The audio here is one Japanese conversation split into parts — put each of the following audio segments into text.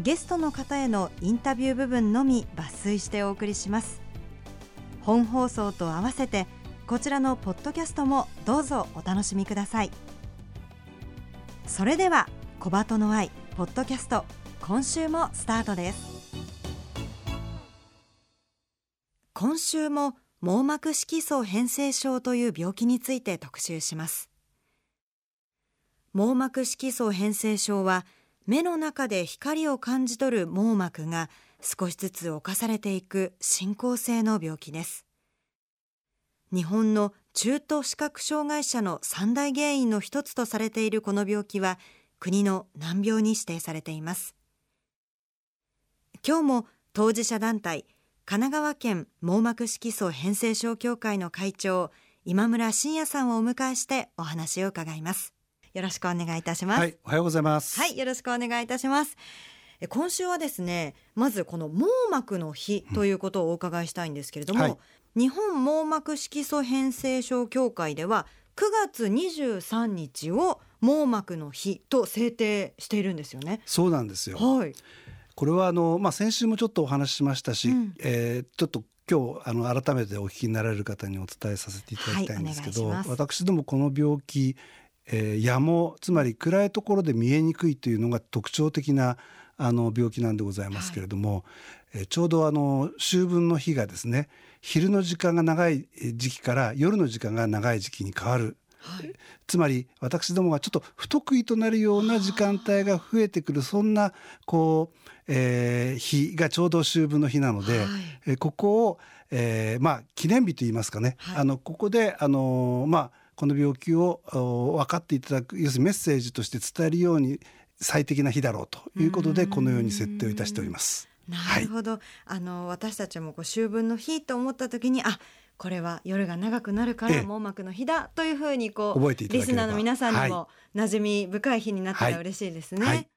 ゲストの方へのインタビュー部分のみ抜粋してお送りします。本放送と合わせてこちらのポッドキャストもどうぞお楽しみください。それでは小鳩の愛ポッドキャスト今週もスタートです。今週も網膜色素変性症という病気について特集します。網膜色素変性症は目の中で光を感じ取る網膜が少しずつ侵されていく進行性の病気です。日本の中途視覚障害者の三大原因の一つとされているこの病気は国の難病に指定されています。今日も当事者団体神奈川県網膜色素変性症協会の会長今村真也さんをお迎えしてお話を伺います。よろしくお願いいたします、はい、おはようございます。はいよろしくお願いいたします。今週はですねまずこの網膜の日ということをお伺いしたいんですけれども、うんはい、日本網膜色素変性症協会では9月23日を網膜の日と制定しているんですよね。そうなんですよ。はい。これはあのまあ先週もちょっとお話ししましたし、うん、えー、ちょっと今日あの改めてお聞きになられる方にお伝えさせていただきたいんですけど、はい、私どもこの病気、えー、野毛つまり暗いところで見えにくいというのが特徴的なあの病気なんでございますけれども、はい、えー、ちょうどあの秋分の日がですね昼の時間が長い時期から夜の時間が長い時期に変わる。はい、つまり私どもがちょっと不得意となるような時間帯が増えてくるそんなこう、えー、日がちょうど秋分の日なので、はい、えここを、えー、まあ記念日といいますかね、はい、あのここであのまあこの病気を分かっていただく要するにメッセージとして伝えるように最適な日だろうということでこのように設定をいたしております。なるほど、はい、あの私たちもこう秋分の日と思った時にあこれは夜が長くなるから網膜の日だというふうにこうリスナーの皆さんにも馴染み深い日になったら嬉しいですね。はい、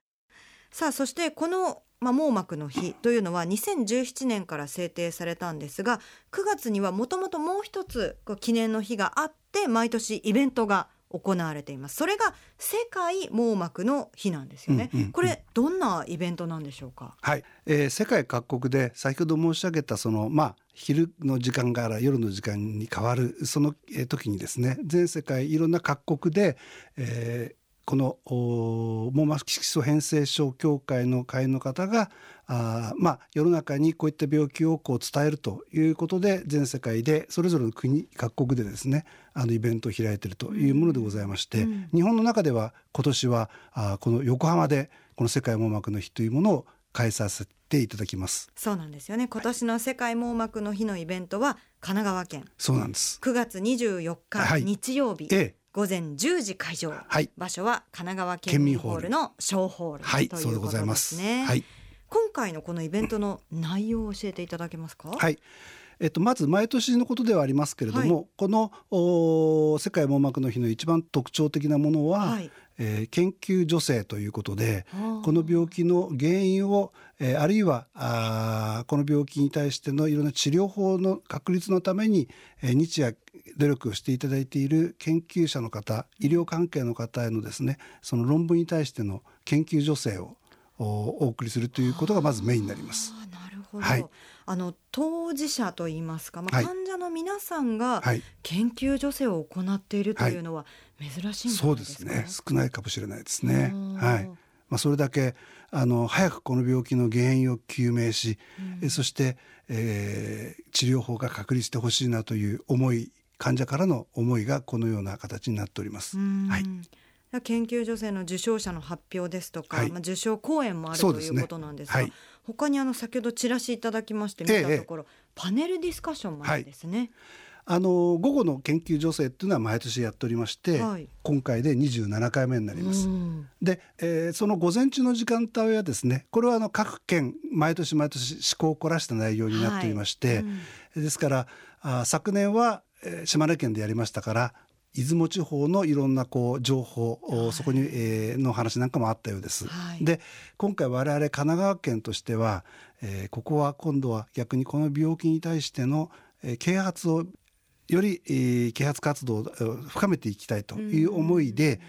さあそしてこのまあ、網膜の日というのは2017年から制定されたんですが9月にはもともともう一つ記念の日があって毎年イベントが行われています。それが世界網膜の日なんですよね、うんうんうん、これどんなイベントなんでしょうか？はい、えー、世界各国で先ほど申し上げたそのまあ昼の時間から夜の時間に変わるその時にですね全世界いろんな各国で、えー、この網膜色素変性症協会の会員の方があまあ世の中にこういった病気をこう伝えるということで全世界でそれぞれの国各国でですねあのイベントを開いているというものでございまして、うん、日本の中では今年はあこの横浜でこの世界網膜の日というものを開催させていただきます。そうなんですよね。今年の世界網膜の日のイベントは神奈川県。そうなんです。9月24日、はい、日曜日、ええ午前10時会場、はい、場所は神奈川県民ホールの小ホール、はい、ということですね。はい、今回のこのイベントの内容を教えていただけますか？はい。えっと、まず毎年のことではありますけれども、はい、このお世界網膜の日の一番特徴的なものは、はい、えー、研究助成ということでこの病気の原因を、えー、あるいはあこの病気に対してのいろんな治療法の確立のために、えー、日夜努力をしていただいている研究者の方医療関係の方へのですねその論文に対しての研究助成をお送りするということがまずメインになります。なるほど、はい、あの当事者といいますか、まあ、患者の皆さんが研究助成を行っているというのは珍しいんそうですね。少ないかもしれないですね。はい。まあ、それだけあの早くこの病気の原因を究明し、うん、そして、えー、治療法が確立してほしいなという思い患者からの思いがこのような形になっております。はい、研究女性の受賞者の発表ですとか、はい、まあ、受賞講演もあるということなんですが、ね。はい、他にあの先ほどチラシいただきまして見たところ、ええ、パネルディスカッションもあるんですね。あの午後の研究女性っていうのは毎年やっておりまして、はい、今回で27回目になります。で、えー、その午前中の時間帯はですねこれはあの各県毎年毎年思考を凝らした内容になっておりまして、はい。うん、ですからあ昨年は、えー、島根県でやりましたから出雲地方のいろんなこう情報、はい、そこに、えー、の話なんかもあったようです。はい、で今回我々神奈川県としては、えー、ここは今度は逆にこの病気に対しての、えー、啓発をより、えー、啓発活動を深めていきたいという思いで、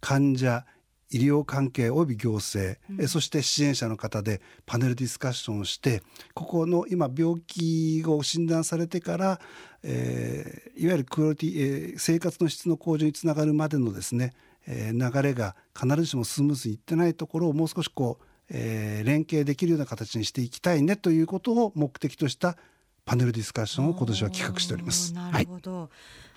患者医療関係及び行政、うん、そして支援者の方でパネルディスカッションをしてここの今病気を診断されてから、えー、いわゆるクオリティ、えー、生活の質の向上につながるまでのですね、えー、流れが必ずしもスムーズにいってないところをもう少しこう、えー、連携できるような形にしていきたいねということを目的としたパネルディスカッションを今年は企画しております。なるほど、はい、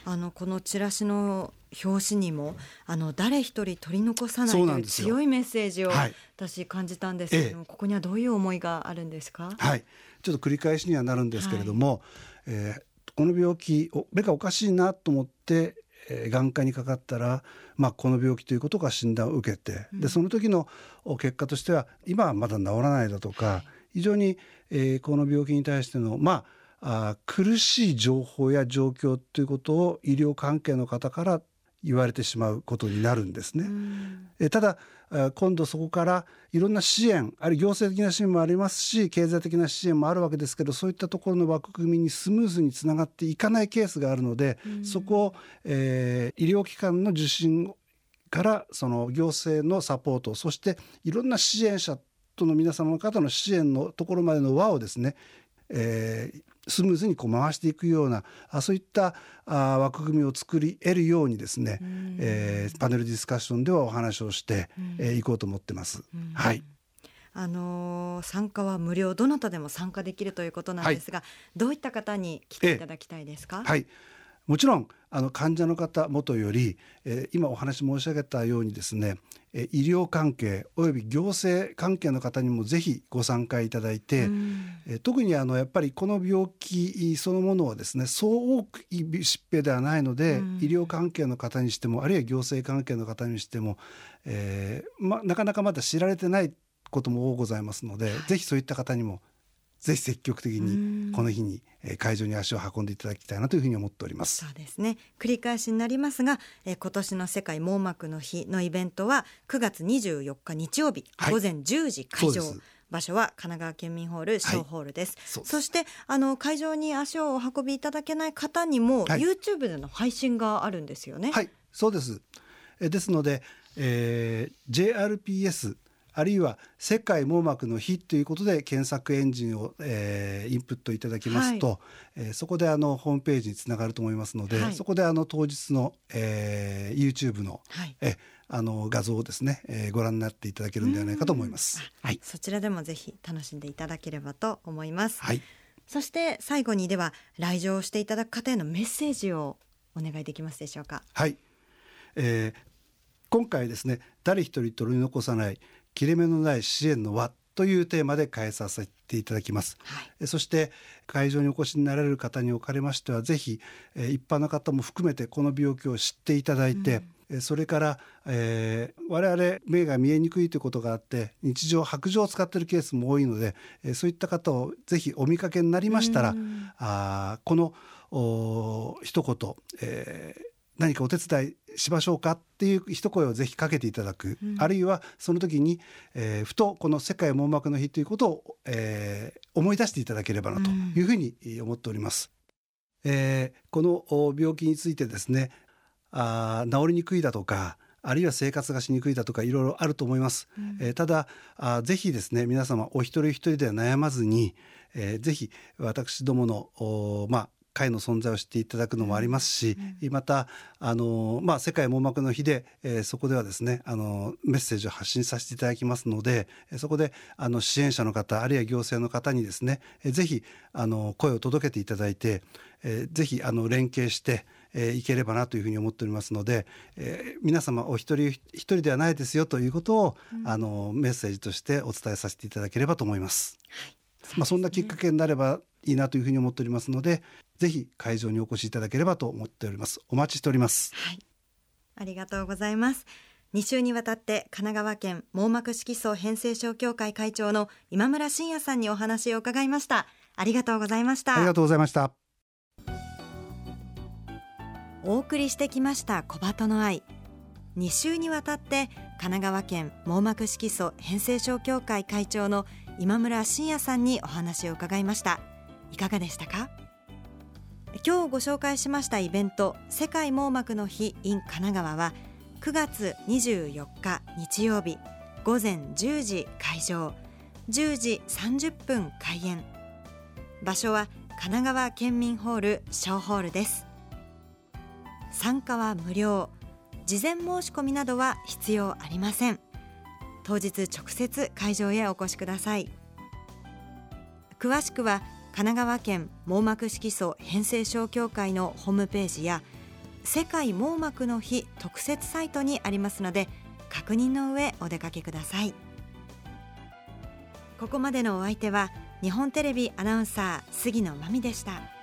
あのこのチラシの表紙にもあの誰一人取り残さないという強いメッセージを私感じたんですけども、はい、ここにはどういう思いがあるんですか？はい、ちょっと繰り返しにはなるんですけれども、はい、えー、この病気目がおかしいなと思ってえー、眼科にかかったら、まあ、この病気ということが診断を受けて、でその時の結果としては今はまだ治らないだとか、非常に、えー、この病気に対してのまああ苦しい情報や状況ということを医療関係の方から言われてしまうことになるんですね。えただ今度そこからいろんな支援あるいは行政的な支援もありますし経済的な支援もあるわけですけどそういったところの枠組みにスムーズにつながっていかないケースがあるのでそこを、えー、医療機関の受診からその行政のサポートそしていろんな支援者との皆様の方の支援のところまでの輪をですね、えー、スムーズにこう回していくようなあそういったあ枠組みを作り得るようにですね、えー、パネルディスカッションではお話をしてい、えー、こうと思ってます。はい。あのー、参加は無料どなたでも参加できるということなんですが、はい、どういった方に来ていただきたいですか？はい。もちろんあの患者の方元より、えー、今お話申し上げたようにですね、えー、医療関係および行政関係の方にもぜひご参加いただいて、えー、特にあのやっぱりこの病気そのものはですねそう多く疾病ではないので、医療関係の方にしてもあるいは行政関係の方にしても、えーま、なかなかまだ知られてないことも多ございますので、はい、ぜひそういった方にもぜひ積極的にこの日に会場に足を運んでいただきたいなというふうに思っております。そうですね。繰り返しになりますが、え今年の世界網膜の日のイベントは9月24日日曜日、はい、午前10時会場。場所は神奈川県民ホール小ホールです、はい、そしてあの会場に足をお運びいただけない方にも、はい、YouTube での配信があるんですよね。はい。そうです。えですので、えー、JRPS あるいは世界網膜の日ということで検索エンジンを、えー、インプットいただきますと、はい、えー、そこであのホームページにつながると思いますので、はい、そこであの当日の、えー、YouTube の、はい、えあの画像をですね、えー、ご覧になっていただけるんではないかと思います。はい、そちらでもぜひ楽しんでいただければと思います。はい。そして最後にでは来場していただく方へのメッセージをお願いできますでしょうか？はい。えー、今回ですね誰一人取り残さない切れ目のない支援の輪というテーマで変えさせていただきます、はい、そして会場にお越しになられる方におかれましてはぜひ一般の方も含めてこの病気を知っていただいて、うん、それから、えー、我々目が見えにくいということがあって日常白状を使っているケースも多いのでそういった方をぜひお見かけになりましたら、うん、あこの一言、えー何かお手伝いしましょうかっていう一声をぜひかけていただく、うん、あるいはその時に、えー、ふとこの世界網膜の日ということを、えー、思い出していただければなというふうに思っております。うん、えー、この病気についてですねあ治りにくいだとかあるいは生活がしにくいだとかいろいろあると思います。うん、えー、ただあぜひですね皆様お一人一人では悩まずに、えー、ぜひ私どものまあ会の存在を知っていただくのもありますし、うん、またあの、まあ、世界網膜の日で、えー、そこではですねあのメッセージを発信させていただきますのでそこであの支援者の方あるいは行政の方にですね、えー、ぜひあの声を届けていただいて、えー、ぜひあの連携してえー、いければなというふうに思っておりますので、えー、皆様お一人一人ではないですよということを、うん、あのメッセージとしてお伝えさせていただければと思います。はい。まあ、そんなきっかけになればいいなというふうに思っておりますのでぜひ会場にお越しいただければと思っております。お待ちしております。はい。ありがとうございます。2週にわたって神奈川県網膜色素変性症協会会長の今村真也さんにお話を伺いました。ありがとうございました。ありがとうございました。お送りしてきました小鳩の愛。2週にわたって神奈川県網膜色素変性症協会会長の今村真也さんにお話を伺いましたいかがでしたか？今日ご紹介しましたイベント世界網膜の日 in 神奈川は9月24日日曜日午前10時会場10時30分開演。場所は神奈川県民ホール小ホールです。参加は無料事前申し込みなどは必要ありません。当日直接会場へお越しください。詳しくは神奈川県網膜色素変性症協会のホームページや世界網膜の日特設サイトにありますので確認の上お出かけくださいここまでのお相手は日本テレビアナウンサー杉野真美でした。